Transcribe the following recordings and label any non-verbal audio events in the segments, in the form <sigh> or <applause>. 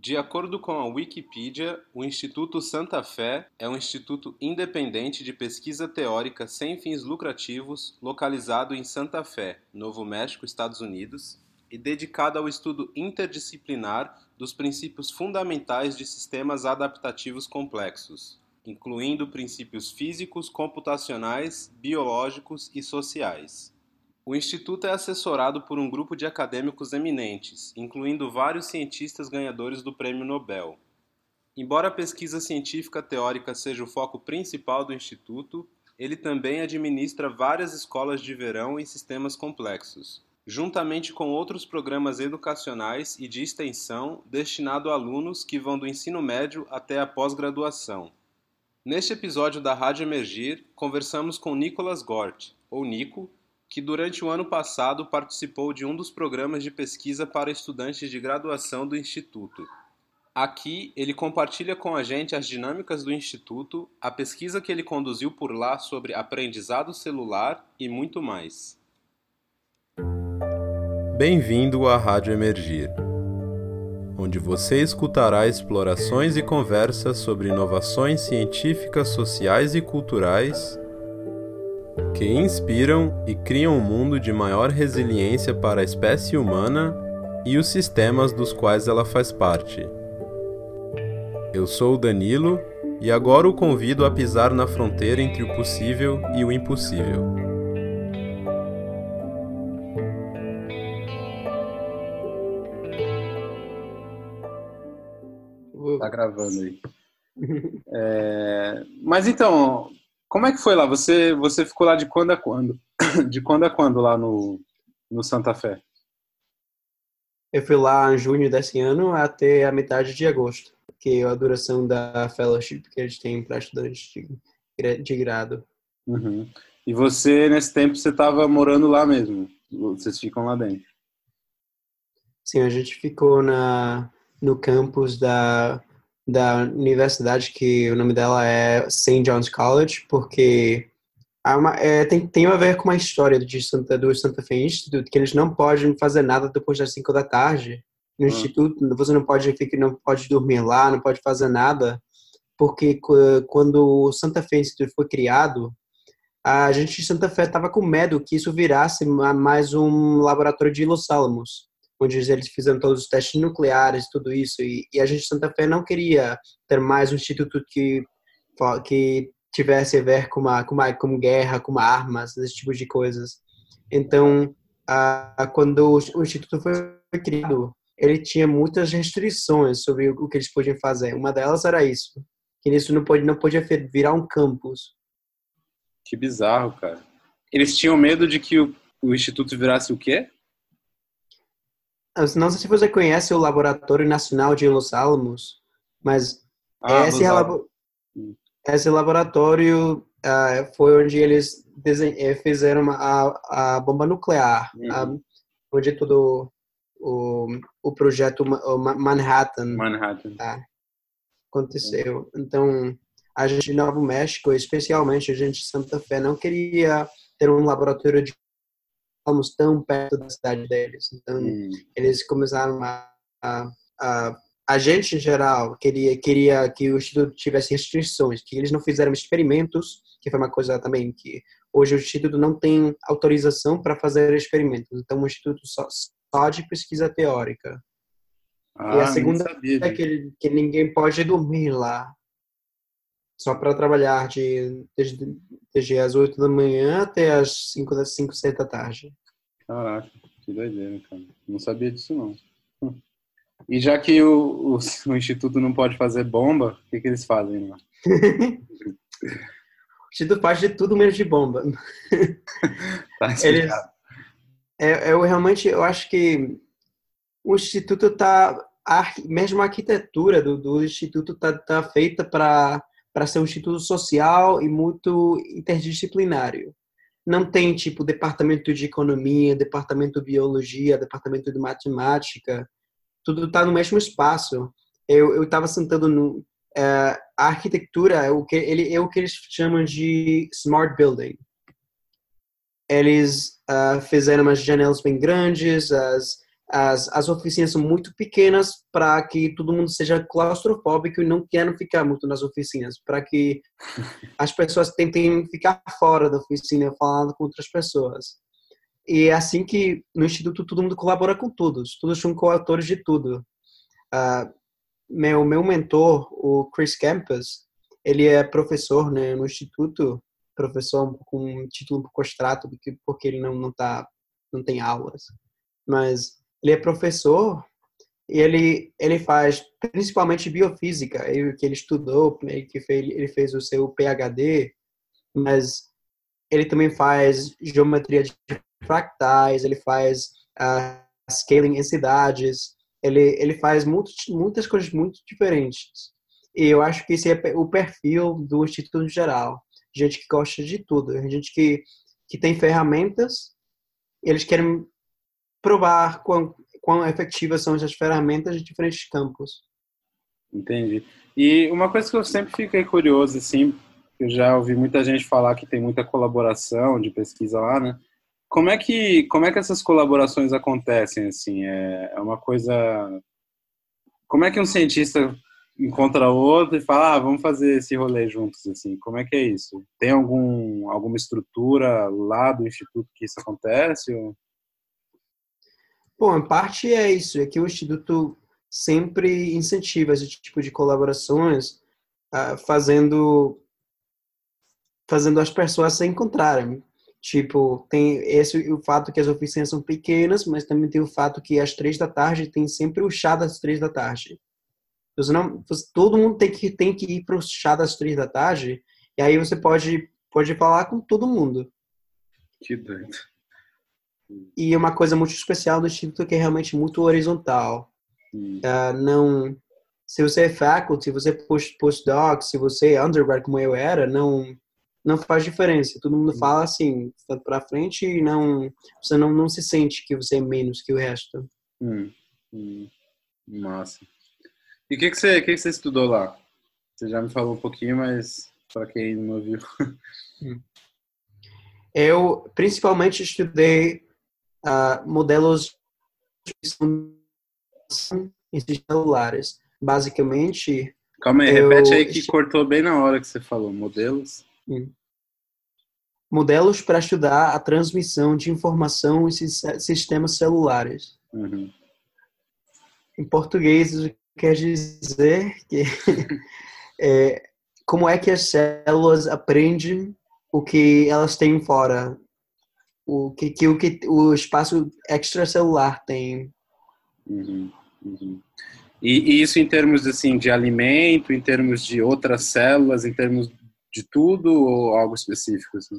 De acordo com a Wikipedia, o Instituto Santa Fé é um instituto independente de pesquisa teórica sem fins lucrativos localizado em Santa Fé, Novo México, Estados Unidos, e dedicado ao estudo interdisciplinar dos princípios fundamentais de sistemas adaptativos complexos, incluindo princípios físicos, computacionais, biológicos e sociais. O Instituto é assessorado por um grupo de acadêmicos eminentes, incluindo vários cientistas ganhadores do Prêmio Nobel. Embora a pesquisa científica teórica seja o foco principal do Instituto, ele também administra várias escolas de verão em sistemas complexos, juntamente com outros programas educacionais e de extensão destinados a alunos que vão do ensino médio até a pós-graduação. Neste episódio da Rádio Emergir, conversamos com Nicolas Gort, ou Nico, que durante o ano passado participou de um dos programas de pesquisa para estudantes de graduação do Instituto. Aqui, ele compartilha com a gente as dinâmicas do Instituto, a pesquisa que ele conduziu por lá sobre aprendizado celular e muito mais. Bem-vindo à Rádio Emergir, onde você escutará explorações e conversas sobre inovações científicas, sociais e culturais que inspiram e criam um mundo de maior resiliência para a espécie humana e os sistemas dos quais ela faz parte. Eu sou o Danilo e agora o convido a pisar na fronteira entre o possível e o impossível. Tá gravando aí. É, mas então, como é que foi lá? Você, você ficou lá de quando a quando? <coughs> De quando a quando lá no, no Santa Fé? Eu fui lá em junho desse ano até a metade de agosto, que é a duração da fellowship que eles têm para estudantes de, de grado. Uhum. E você, nesse tempo, você estava morando lá mesmo? Vocês ficam lá dentro? Sim, a gente ficou na, no campus da da universidade que o nome dela é St. John's College, porque uma, é, tem, tem a ver com uma história de Santa, do Santa Fe Institute, que eles não podem fazer nada depois das 5 da tarde no ah. instituto, você não pode ficar, não pode dormir lá, não pode fazer nada, porque quando o Santa Fe Institute foi criado, a gente de Santa Fé estava com medo que isso virasse mais um laboratório de Los Alamos onde eles fizeram todos os testes nucleares e tudo isso. E, e a gente de Santa Fé não queria ter mais um instituto que, que tivesse a ver com, uma, com, uma, com guerra, com armas, esse tipo de coisas. Então, quando o instituto foi criado, ele tinha muitas restrições sobre o que eles podiam fazer. Uma delas era isso, que isso não pode não podia virar um campus. Que bizarro, cara. Eles tinham medo de que o, o instituto virasse o quê? Não sei se você conhece o Laboratório Nacional de Los Alamos, mas ah, esse, labo esse, laboratório uh, foi onde eles eh, fizeram a, a, bomba nuclear, uhum. onde todo o, o projeto Manhattan, Manhattan. Tá, aconteceu. Então, a gente de Novo México, especialmente a gente de Santa Fé, não queria ter um laboratório de estamos tão perto da cidade deles. Então, hum. eles começaram a, a, a, a gente em geral queria queria que o instituto tivesse restrições, que eles não fizeram experimentos, que foi uma coisa também que hoje o instituto não tem autorização para fazer experimentos. Então, o instituto só, só de pesquisa teórica. Ah, e a segunda é que, que ninguém pode dormir lá só para trabalhar de, desde, desde as 8 da manhã até as 5 das 5, 6 da tarde. Caraca, que doideira, cara. Não sabia disso, não. E já que o, o, o Instituto não pode fazer bomba, o que, que eles fazem lá? <laughs> o Instituto faz de tudo menos de bomba. <laughs> tá eles, é, eu realmente, eu acho que o Instituto está mesmo a arquitetura do, do instituto está tá feita para para ser um instituto social e muito interdisciplinário. Não tem, tipo, departamento de economia, departamento de biologia, departamento de matemática, tudo está no mesmo espaço. Eu estava sentando no... É, a arquitetura é o, que, ele, é o que eles chamam de smart building. Eles uh, fizeram umas janelas bem grandes, as, as, as oficinas são muito pequenas para que todo mundo seja claustrofóbico e não queiram ficar muito nas oficinas, para que <laughs> as pessoas tentem ficar fora da oficina falando com outras pessoas. E é assim que no Instituto todo mundo colabora com todos, todos são coautores de tudo. Uh, meu, meu mentor, o Chris Campus, ele é professor né, no Instituto, professor com um título um pouco abstrato, porque, porque ele não, não, tá, não tem aulas. Mas ele é professor e ele ele faz principalmente biofísica, ele, que ele estudou, ele que fez, ele fez o seu PhD, mas ele também faz geometria de fractais, ele faz uh, scaling em cidades, ele ele faz muito, muitas coisas muito diferentes. E eu acho que esse é o perfil do instituto em geral, gente que gosta de tudo, gente que que tem ferramentas, eles querem provar quão, quão efetivas são essas ferramentas de diferentes campos. Entendi. E uma coisa que eu sempre fiquei curioso, assim, eu já ouvi muita gente falar que tem muita colaboração de pesquisa lá, né? Como é que, como é que essas colaborações acontecem, assim? É, é uma coisa... Como é que um cientista encontra outro e fala, ah, vamos fazer esse rolê juntos, assim? Como é que é isso? Tem algum, alguma estrutura lá do instituto que isso acontece? Ou... Bom, em parte é isso, é que o Instituto sempre incentiva esse tipo de colaborações, uh, fazendo fazendo as pessoas se encontrarem. Tipo, tem esse o fato que as oficinas são pequenas, mas também tem o fato que às três da tarde tem sempre o chá das três da tarde. Você não, você, todo mundo tem que tem que ir para o chá das três da tarde e aí você pode pode falar com todo mundo. Que doido. E uma coisa muito especial do Instituto que é realmente muito horizontal. Uh, não, se você é faculty, se você é postdoc, se você é undergrad como eu era, não não faz diferença. Todo mundo fala assim, para frente e não você não, não se sente que você é menos que o resto. Hum, hum, massa. E o que que você que que você estudou lá? Você já me falou um pouquinho, mas para quem não ouviu. Hum. <laughs> Eu principalmente estudei uh, modelos de celulares. Basicamente. Calma aí, repete aí que cortou bem na hora que você falou. Modelos. Modelos para estudar a transmissão de informação em sistemas celulares. Uhum. Em português, quer dizer que <laughs> é, como é que as células aprendem o que elas têm fora o que, que, o, que o espaço extracelular tem. Uhum, uhum. E, e, isso em termos assim de alimento, em termos de outras células, em termos de tudo ou algo específico? Assim?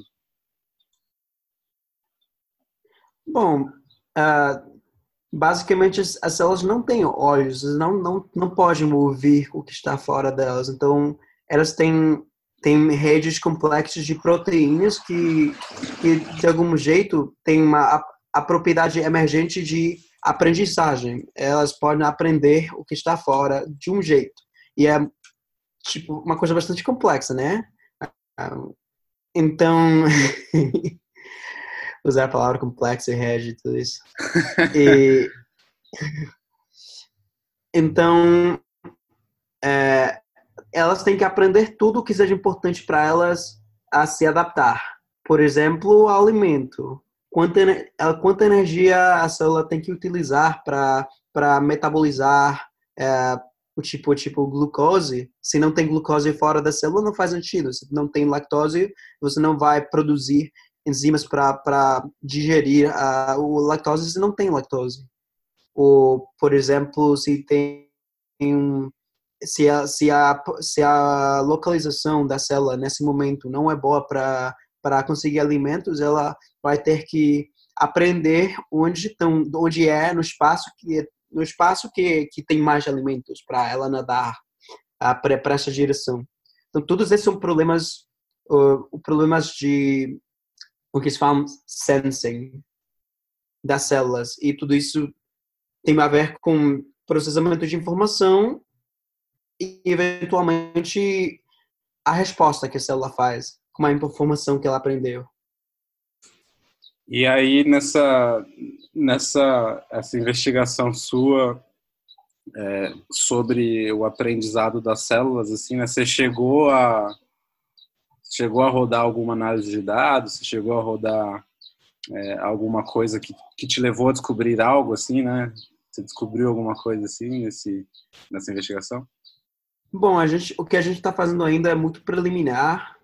Bom, uh, basicamente as, as, células não têm olhos, não, não, não podem ouvir o que está fora delas. Então, elas têm tem redes complexas de proteínas que, que de algum jeito, tem uma, a, a propriedade emergente de aprendizagem. Elas podem aprender o que está fora de um jeito. E é tipo uma coisa bastante complexa, né? Então, <laughs> usar a palavra complexa e rege tudo isso. E, <laughs> então, é, elas têm que aprender tudo o que seja importante para elas a se adaptar. Por exemplo, o alimento. Quanta, quanta energia a célula tem que utilizar para metabolizar é, o tipo, tipo glucose. Se não tem glucose fora da célula, não faz sentido. Se não tem lactose, você não vai produzir enzimas para digerir a, o lactose se não tem lactose. Ou, por exemplo, se tem se a, se a, se a localização da célula nesse momento não é boa para conseguir alimentos, ela vai ter que aprender onde estão, onde é no espaço que no espaço que, que tem mais alimentos para ela nadar para essa direção. Então todos esses são problemas uh, problemas de o que se fala sensing das células e tudo isso tem a ver com processamento de informação e eventualmente a resposta que a célula faz com a informação que ela aprendeu. E aí nessa nessa essa investigação sua é, sobre o aprendizado das células, assim, né? Você chegou a chegou a rodar alguma análise de dados? Você chegou a rodar é, alguma coisa que, que te levou a descobrir algo, assim, né? Você descobriu alguma coisa assim nesse, nessa investigação? Bom, a gente, o que a gente está fazendo ainda é muito preliminar.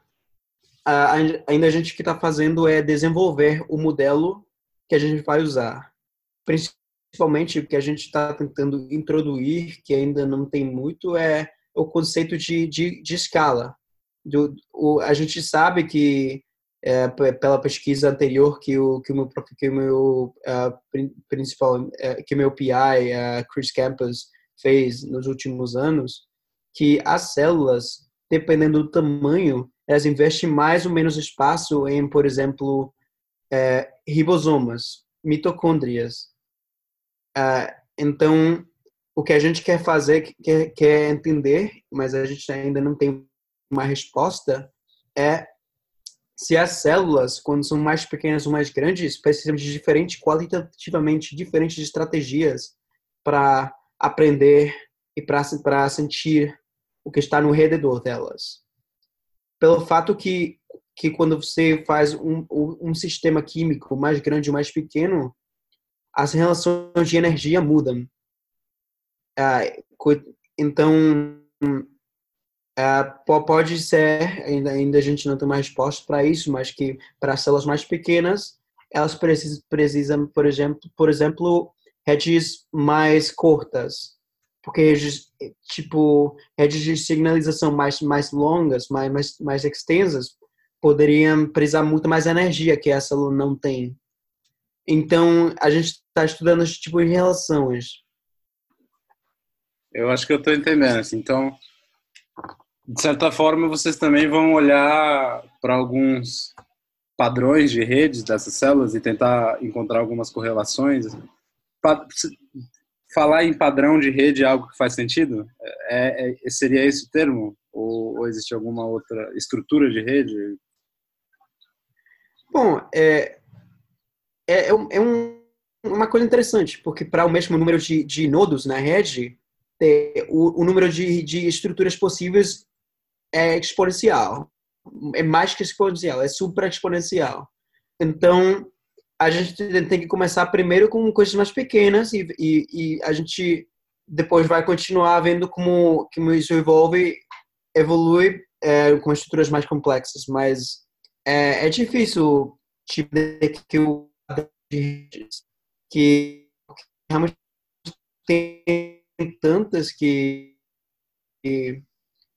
Ainda a gente que está fazendo é desenvolver o modelo que a gente vai usar. Principalmente o que a gente está tentando introduzir, que ainda não tem muito, é o conceito de, de, de escala. Do, o, a gente sabe que é, pela pesquisa anterior que o que o meu que o meu uh, principal uh, que meu PI uh, Chris Campos fez nos últimos anos que as células dependendo do tamanho elas investem mais ou menos espaço em por exemplo é, ribosomas mitocôndrias. Então o que a gente quer fazer quer, quer entender mas a gente ainda não tem uma resposta é se as células, quando são mais pequenas ou mais grandes, precisam de diferentes, qualitativamente diferentes estratégias para aprender e para sentir o que está no redor delas. Pelo fato que que quando você faz um, um sistema químico mais grande ou mais pequeno, as relações de energia mudam. Ah, então, Uh, pode ser, ainda, ainda a gente não tem uma resposta para isso, mas que para células mais pequenas, elas precisam, precisam por exemplo, por exemplo, redes mais curtas, porque redes, tipo redes de sinalização mais mais longas, mais mais, mais extensas, poderiam precisar muito mais energia que a célula não tem. Então, a gente está estudando esse tipo de relações. Eu acho que eu estou entendendo. Assim. Então, de certa forma, vocês também vão olhar para alguns padrões de redes dessas células e tentar encontrar algumas correlações. Falar em padrão de rede é algo que faz sentido? É, é, seria esse o termo? Ou, ou, existe alguma outra estrutura de rede? Bom, é, é, é um, uma coisa interessante, porque para o mesmo número de, de nodos na rede, o, o número de, de estruturas possíveis é exponencial. É mais que exponencial, é super exponencial. Então, a gente tem que começar primeiro com coisas mais pequenas e, e, e a gente depois vai continuar vendo como, como isso evolve, evolui é, com estruturas mais complexas. Mas é, é difícil tipo, que o que realmente tem tantas que, que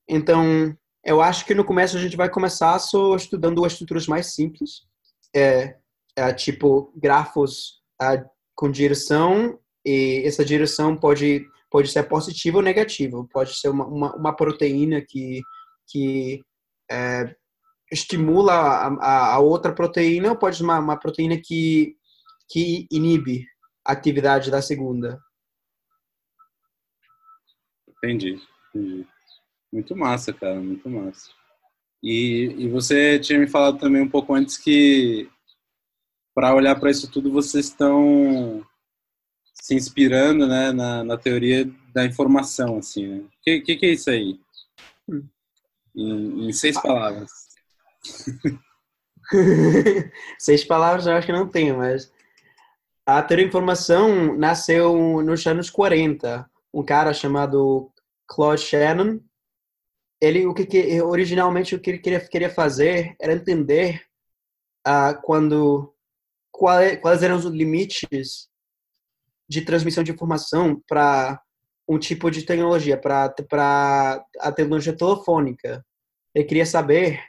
então eu acho que no começo a gente vai começar só estudando as estruturas mais simples, é, é tipo grafos é, com direção e essa direção pode pode ser positiva ou negativa, pode ser uma, uma, uma proteína que que é, estimula a, a, a, outra proteína ou pode ser uma, uma proteína que que inibe a atividade da segunda. Entendi, entendi. Muito massa, cara, muito massa. E, e você tinha me falado também um pouco antes que para olhar para isso tudo vocês estão se inspirando né, na, na teoria da informação, assim, né? O que, que, que, é isso aí? Em, em seis palavras. <laughs> seis palavras eu acho que não tenho, mas a teoria da informação nasceu nos anos 40. Um cara chamado Claude Shannon, ele o que, que originalmente o que ele queria, queria fazer era entender uh, quando qual, é, quais eram os limites de transmissão de informação para um tipo de tecnologia, para a tecnologia telefônica. Ele queria saber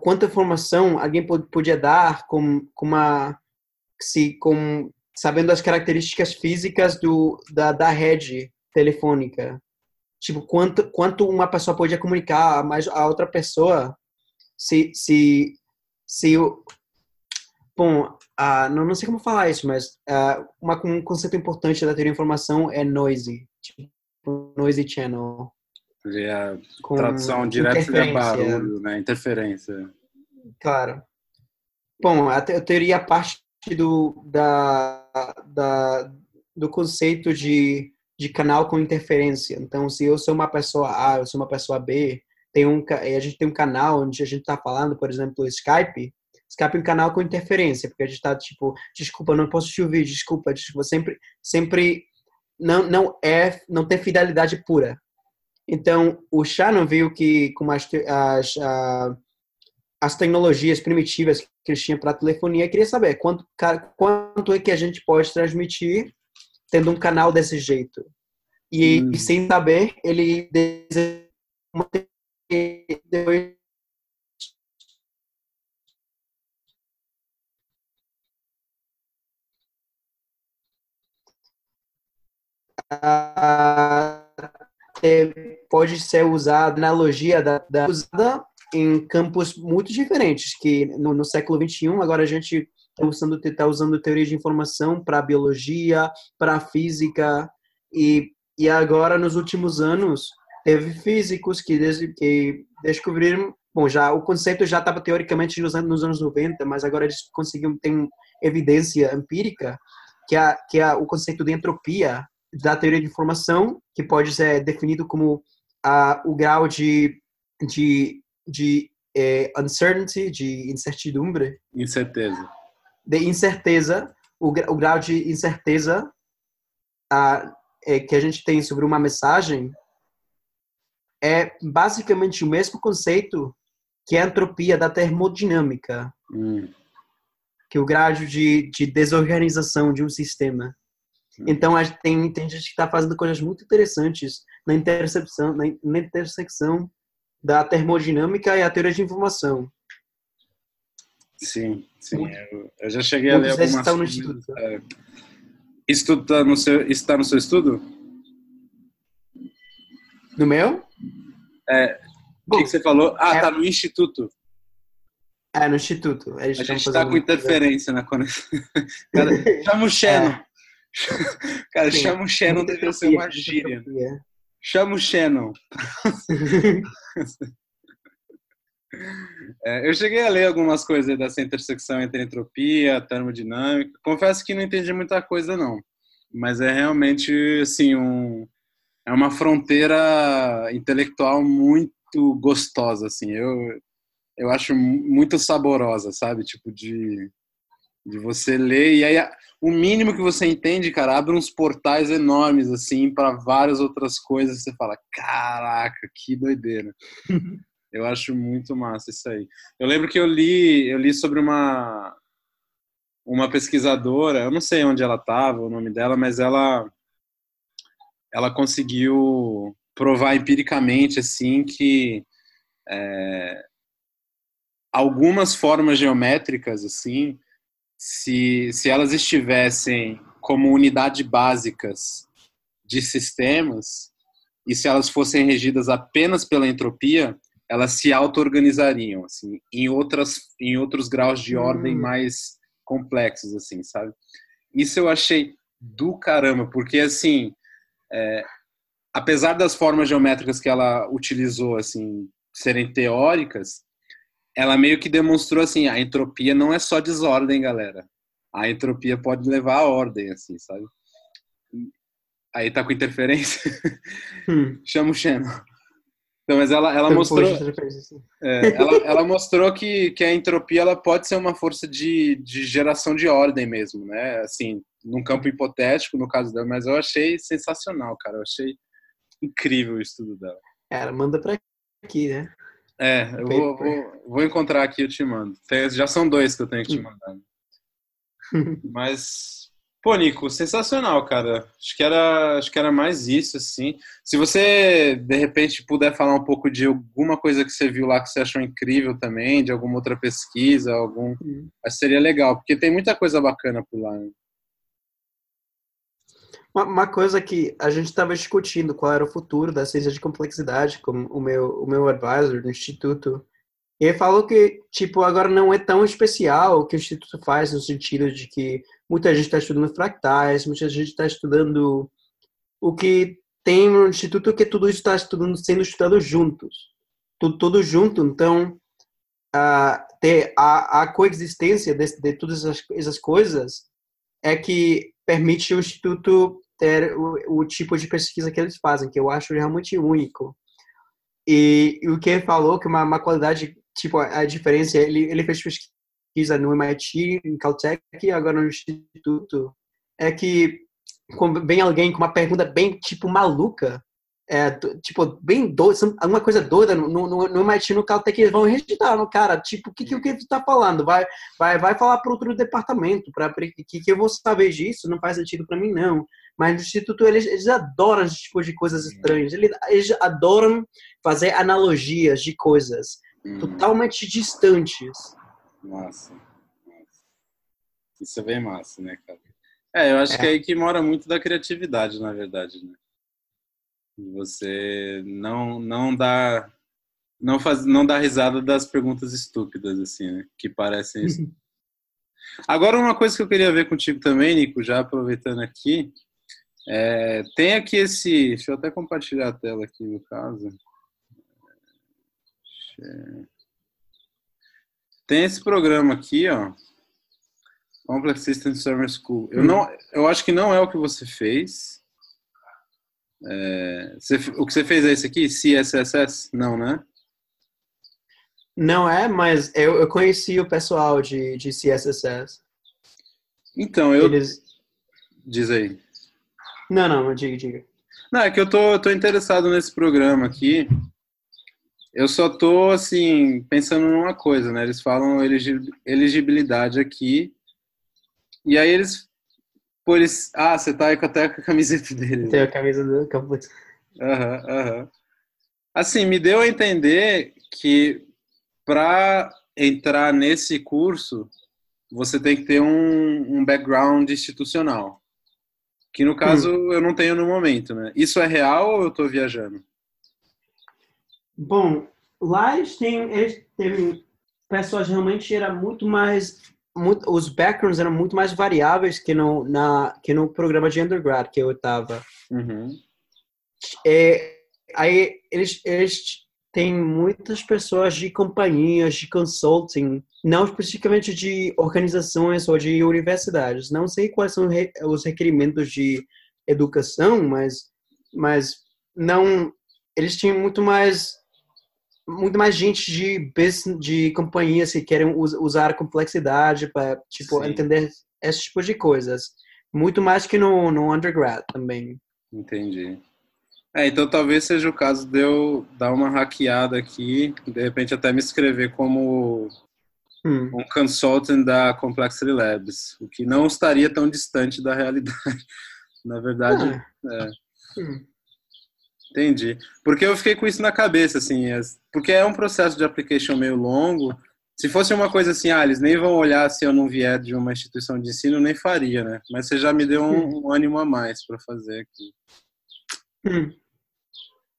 quanta informação alguém podia dar com, com uma se com sabendo as características físicas do da, da rede telefônica tipo, quanto, quanto uma pessoa podia comunicar mais a outra pessoa se, se, se bom, uh, não, não sei como falar isso, mas uh, uma, um conceito importante da teoria de informação é noisy, tipo, noisy channel. A tradução direta seria barulho, né? Interferência. Claro. bom, a teoria parte do, da, da, do conceito de, de canal com interferência. Então, se eu sou uma pessoa A, eu sou uma pessoa B, tem um, a gente tem um canal onde a gente está falando, por exemplo, Skype, É um canal com interferência, porque a gente está tipo, desculpa, não posso te ouvir, desculpa, desculpa, sempre, sempre não, não é, não tem fidelidade pura. Então, o Shannon viu que com as, as, as tecnologias primitivas que eles tinham para telefonia, queria saber quanto, quanto é que a gente pode transmitir tendo um canal desse jeito. E, hum. e sem saber, ele depois pode ser usada analogia da, da usada em campos muito diferentes que no, no século 21 agora a gente está usando tá usando teoria de informação para biologia para física e e agora nos últimos anos teve físicos que, que descobriram bom já o conceito já estava teoricamente usando nos anos 90 mas agora eles conseguiram ter evidência empírica que a que a, o conceito de entropia da teoria de informação, que pode ser definido como uh, o grau de, de, de é, uncertainty, de incertidumbre. Incerteza. De incerteza, o, o grau de incerteza uh, é, que a gente tem sobre uma mensagem é basicamente o mesmo conceito que a entropia da termodinâmica. Hum. Que é o grau de, de desorganização de um sistema. Então, tem, tem gente que está fazendo coisas muito interessantes na interseção, na, na intersecção da termodinâmica e a teoria de informação. Sim, sim. Eu, eu já cheguei a ler algumas. No instituto. É, isso está no, seu, está no seu estudo? No meu? É, o que, que, você falou? Ah, é, tá no instituto. É, no instituto. A gente está com interferência na conexão. chama o Shannon. É. Cara, Sim. chama o Shannon, deve ser uma gíria. Chama o Shannon. <laughs> é, eu cheguei a ler algumas coisas dessa intersecção entre entropia, termodinâmica. Confesso que não entendi muita coisa, não. Mas é realmente, assim, um, é uma fronteira intelectual muito gostosa, assim. Eu, eu acho muito saborosa, sabe? Tipo, de, de você ler. E aí o mínimo que você entende, cara, abre uns portais enormes, assim, para várias outras coisas. Você fala, caraca, que doideira. <laughs> eu acho muito massa isso aí. Eu lembro que eu li, eu li sobre uma uma pesquisadora, eu não sei onde ela estava, o nome dela, mas ela ela conseguiu provar empiricamente assim que é, algumas formas geométricas assim se, se elas estivessem como unidade básicas de sistemas e se elas fossem regidas apenas pela entropia, elas se auto-organizariam, assim, em outras em outros graus de ordem hum. mais complexos, assim, sabe? Isso eu achei do caramba, porque assim, é, apesar das formas geométricas que ela utilizou, assim, serem teóricas, ela meio que demonstrou assim, a entropia não é só desordem, galera. A entropia pode levar à ordem, assim, sabe? Aí tá com interferência. Hum. <laughs> Chama o Shannon. Então, mas ela, ela mostrou, é, ela, ela, mostrou que, que a entropia ela pode ser uma força de, de geração de ordem mesmo, né? Assim, num campo hipotético, no caso dela, mas eu achei sensacional, cara. Eu achei incrível o estudo dela. Ela manda pra aqui, né? É, eu vou, vou, vou, encontrar aqui e te mando. Já são dois que eu tenho que te hum. mandar. Mas, pô, Nico, sensacional, cara. Acho que era, acho que era mais isso, assim. Se você, de repente, puder falar um pouco de alguma coisa que você viu lá que você achou incrível também, de alguma outra pesquisa, algum. Hum. Seria legal, porque tem muita coisa bacana por lá. Né? Uma, coisa que a gente estava discutindo qual era o futuro da ciência de complexidade com o meu o meu advisor do instituto. Ele falou que tipo agora não é tão especial o que o instituto faz no sentido de que muita gente está estudando fractais, muita gente está estudando o que tem no instituto que tudo isso está estudando sendo estudado juntos, tudo, tudo junto. Então uh, ter a, a coexistência de, de todas essas, essas coisas é que permite o Instituto ter o, o, tipo de pesquisa que eles fazem, que eu acho realmente único. E, e o que ele falou, que uma, uma qualidade, tipo, a diferença, ele, ele fez pesquisa no MIT, em Caltech e agora no Instituto, é que vem alguém com uma pergunta bem, tipo, maluca, é, tipo, bem doido, alguma coisa doida no, no, no MIT, no Caltech, eles vão rejeitar no cara, tipo, o que, que, que tu tá falando? Vai, vai, vai falar para outro departamento, para que, que eu vou saber disso? Não faz sentido para mim, não. Mas no Instituto, eles, eles adoram esse tipo de coisas estranhas, eles, eles adoram fazer analogias de coisas hum. totalmente distantes. Massa. Isso é bem massa, né, cara? É, eu acho é. que é aí que mora muito da criatividade, na verdade, né? Você não não dá não faz não dá risada das perguntas estúpidas assim, né? Que parecem isso. <laughs> Agora uma coisa que eu queria ver contigo também, Nico, já aproveitando aqui, é, tem aqui esse, deixa eu até compartilhar a tela aqui no caso. Tem esse programa aqui, ó. Complex System Summer School. Eu não, eu acho que não é o que você fez. É, você, o que você fez é esse aqui? CSSS? Não, né? Não é, mas eu, eu conheci o pessoal de, de CSSS. Então, eu... Eles... Diz aí. Não, não, diga, diga. Não, é que eu tô, tô interessado nesse programa aqui. Eu só tô, assim, pensando numa coisa, né? Eles falam elegibilidade aqui. E aí eles Pô, eles... Ah, você tá aí até com a camiseta dele. Tem a camisa do Caput. Aham, aham. Assim, me deu a entender que para entrar nesse curso, você tem que ter um, um background institucional. Que no caso hum. eu não tenho no momento, né? Isso é real ou eu estou viajando? Bom, lá eles têm, eles têm pessoas realmente era muito mais muito, os backgrounds eram muito mais variáveis que no, na, que no programa de undergrad que eu estava. Uhum. É, aí eles, eles têm muitas pessoas de companhias, de consulting, não especificamente de organizações ou de universidades. Não sei quais são os requerimentos de educação, mas, mas não eles tinham muito mais muito mais gente de business, de companhias que querem usar a complexidade para tipo Sim. entender esse tipo de coisas muito mais que no, no undergrad também entendi é, então talvez seja o caso de eu dar uma hackeada aqui de repente até me inscrever como hum. um consultant da Complexity Labs o que não estaria tão distante da realidade <laughs> na verdade ah. é. Hum. Entendi. Porque eu fiquei com isso na cabeça, assim, porque é um processo de application meio longo. Se fosse uma coisa assim, ah, eles nem vão olhar se eu não vier de uma instituição de ensino, nem faria, né? Mas você já me deu um, um ânimo a mais para fazer aqui. Hum.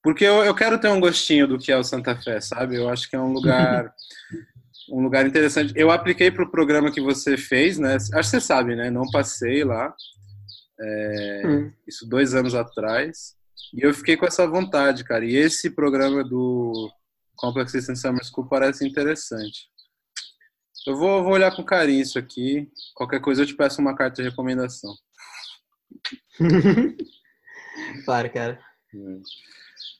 Porque eu, eu quero ter um gostinho do que é o Santa Fé, sabe? Eu acho que é um lugar um lugar interessante. Eu apliquei para o programa que você fez, né? Acho que você sabe, né? Não passei lá. É, hum. Isso dois anos atrás. E eu fiquei com essa vontade, cara. E esse programa do Complex System Summer School parece interessante. Eu vou, vou olhar com carinho isso aqui. Qualquer coisa eu te peço uma carta de recomendação. <laughs> claro, cara.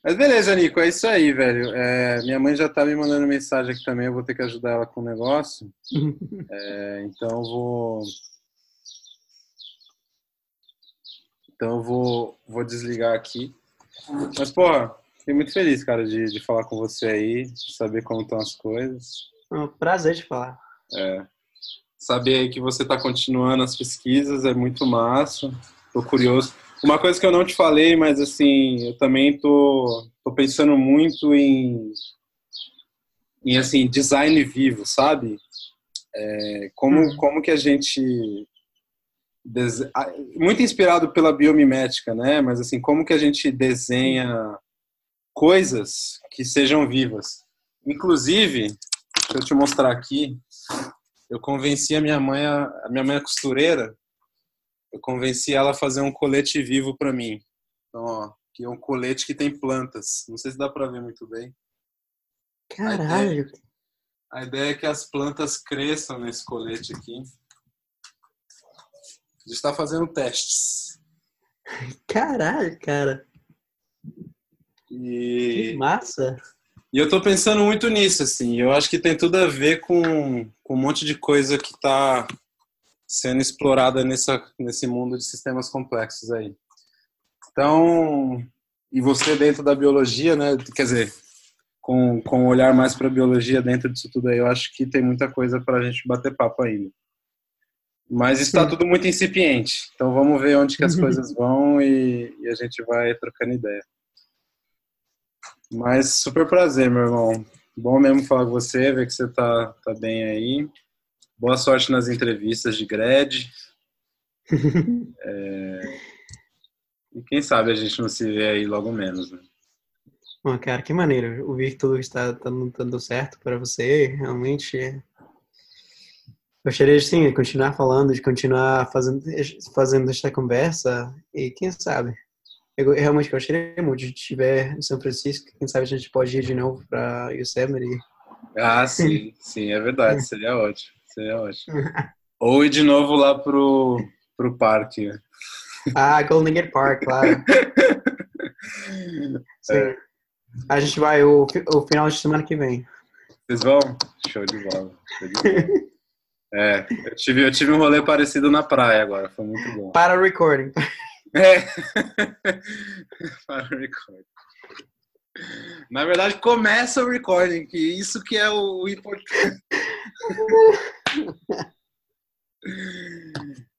Mas beleza, Nico, é isso aí, velho. É, minha mãe já tá me mandando mensagem aqui também, eu vou ter que ajudar ela com o negócio. <laughs> É, então eu vou Então eu vou, vou desligar aqui. Mas, porra, fiquei muito feliz, cara, de, de falar com você aí, de saber como estão as coisas. É um prazer de falar. É. Saber aí que você está continuando as pesquisas é muito massa. Tô curioso. Uma coisa que eu não te falei, mas assim, eu também tô, tô pensando muito em, em assim, design vivo, sabe? É, como, hum. como que a gente muito inspirado pela biomimética, né? Mas assim, como que a gente desenha coisas que sejam vivas? Inclusive, deixa eu te mostrar aqui, eu convenci a minha mãe, a minha mãe é costureira, eu convenci ela a fazer um colete vivo para mim. Então, ó, que é um colete que tem plantas. Não sei se dá para ver muito bem. Caralho. Aí tem, A ideia é que as plantas cresçam nesse colete aqui. A gente está fazendo testes. Caralho, cara. E... Que massa. E eu tô pensando muito nisso, assim. Eu acho que tem tudo a ver com, com um monte de coisa que está sendo explorada nessa, nesse mundo de sistemas complexos aí. Então, e você dentro da biologia, né? Quer dizer, com, com um olhar mais para a biologia dentro disso tudo aí, eu acho que tem muita coisa para a gente bater papo ainda. Mas está tudo muito incipiente. Então vamos ver onde que as <laughs> coisas vão e, e a gente vai trocando ideia. Mas super prazer, meu irmão. Bom mesmo falar com você, ver que você tá, tá bem aí. Boa sorte nas entrevistas de grad. <laughs> é... E quem sabe a gente não se vê aí logo menos, né? Bom, cara, que maneiro. Ouvir que tudo está dando certo para você, realmente. Gostaria de sim, continuar falando, de continuar fazendo, fazendo esta conversa e quem sabe eu realmente gostaria muito de estiver em São Francisco. Quem sabe a gente pode ir de novo para Yosemite. Ah, <laughs> sim, sim, é verdade. Seria ótimo. Seria ótimo. Ou ir de novo lá pro, pro parque. Ah, Golden Gate Park, claro. <laughs> Sim. É. A gente vai o, o final de semana que vem. Vocês vão? Show de bola. Show de bola. <laughs> É, eu tive, eu tive um rolê parecido na praia agora, foi muito bom. Para o recording. É. <laughs> Para o recording. Na verdade, começa o recording, que isso que é o, importante.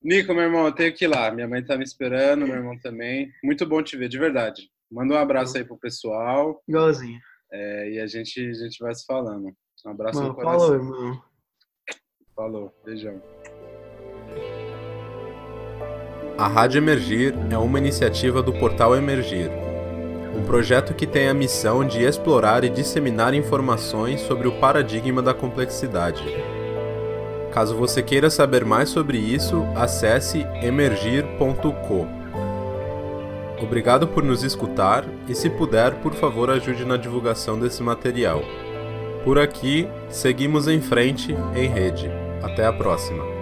Nico, meu irmão, eu tenho que ir lá. Minha mãe tá me esperando, meu irmão também. Muito bom te ver, de verdade. Manda um abraço aí pro pessoal. Igualzinho. É, e a gente, a gente vai se falando. Um abraço Mano, no coração. Falou, irmão. Falou, beijão. A Rádio Emergir é uma iniciativa do Portal Emergir, um projeto que tem a missão de explorar e disseminar informações sobre o paradigma da complexidade. Caso você queira saber mais sobre isso, acesse emergir.co. Obrigado por nos escutar e, se puder, por favor, ajude na divulgação desse material. Por aqui, seguimos em frente, em rede. Até a próxima!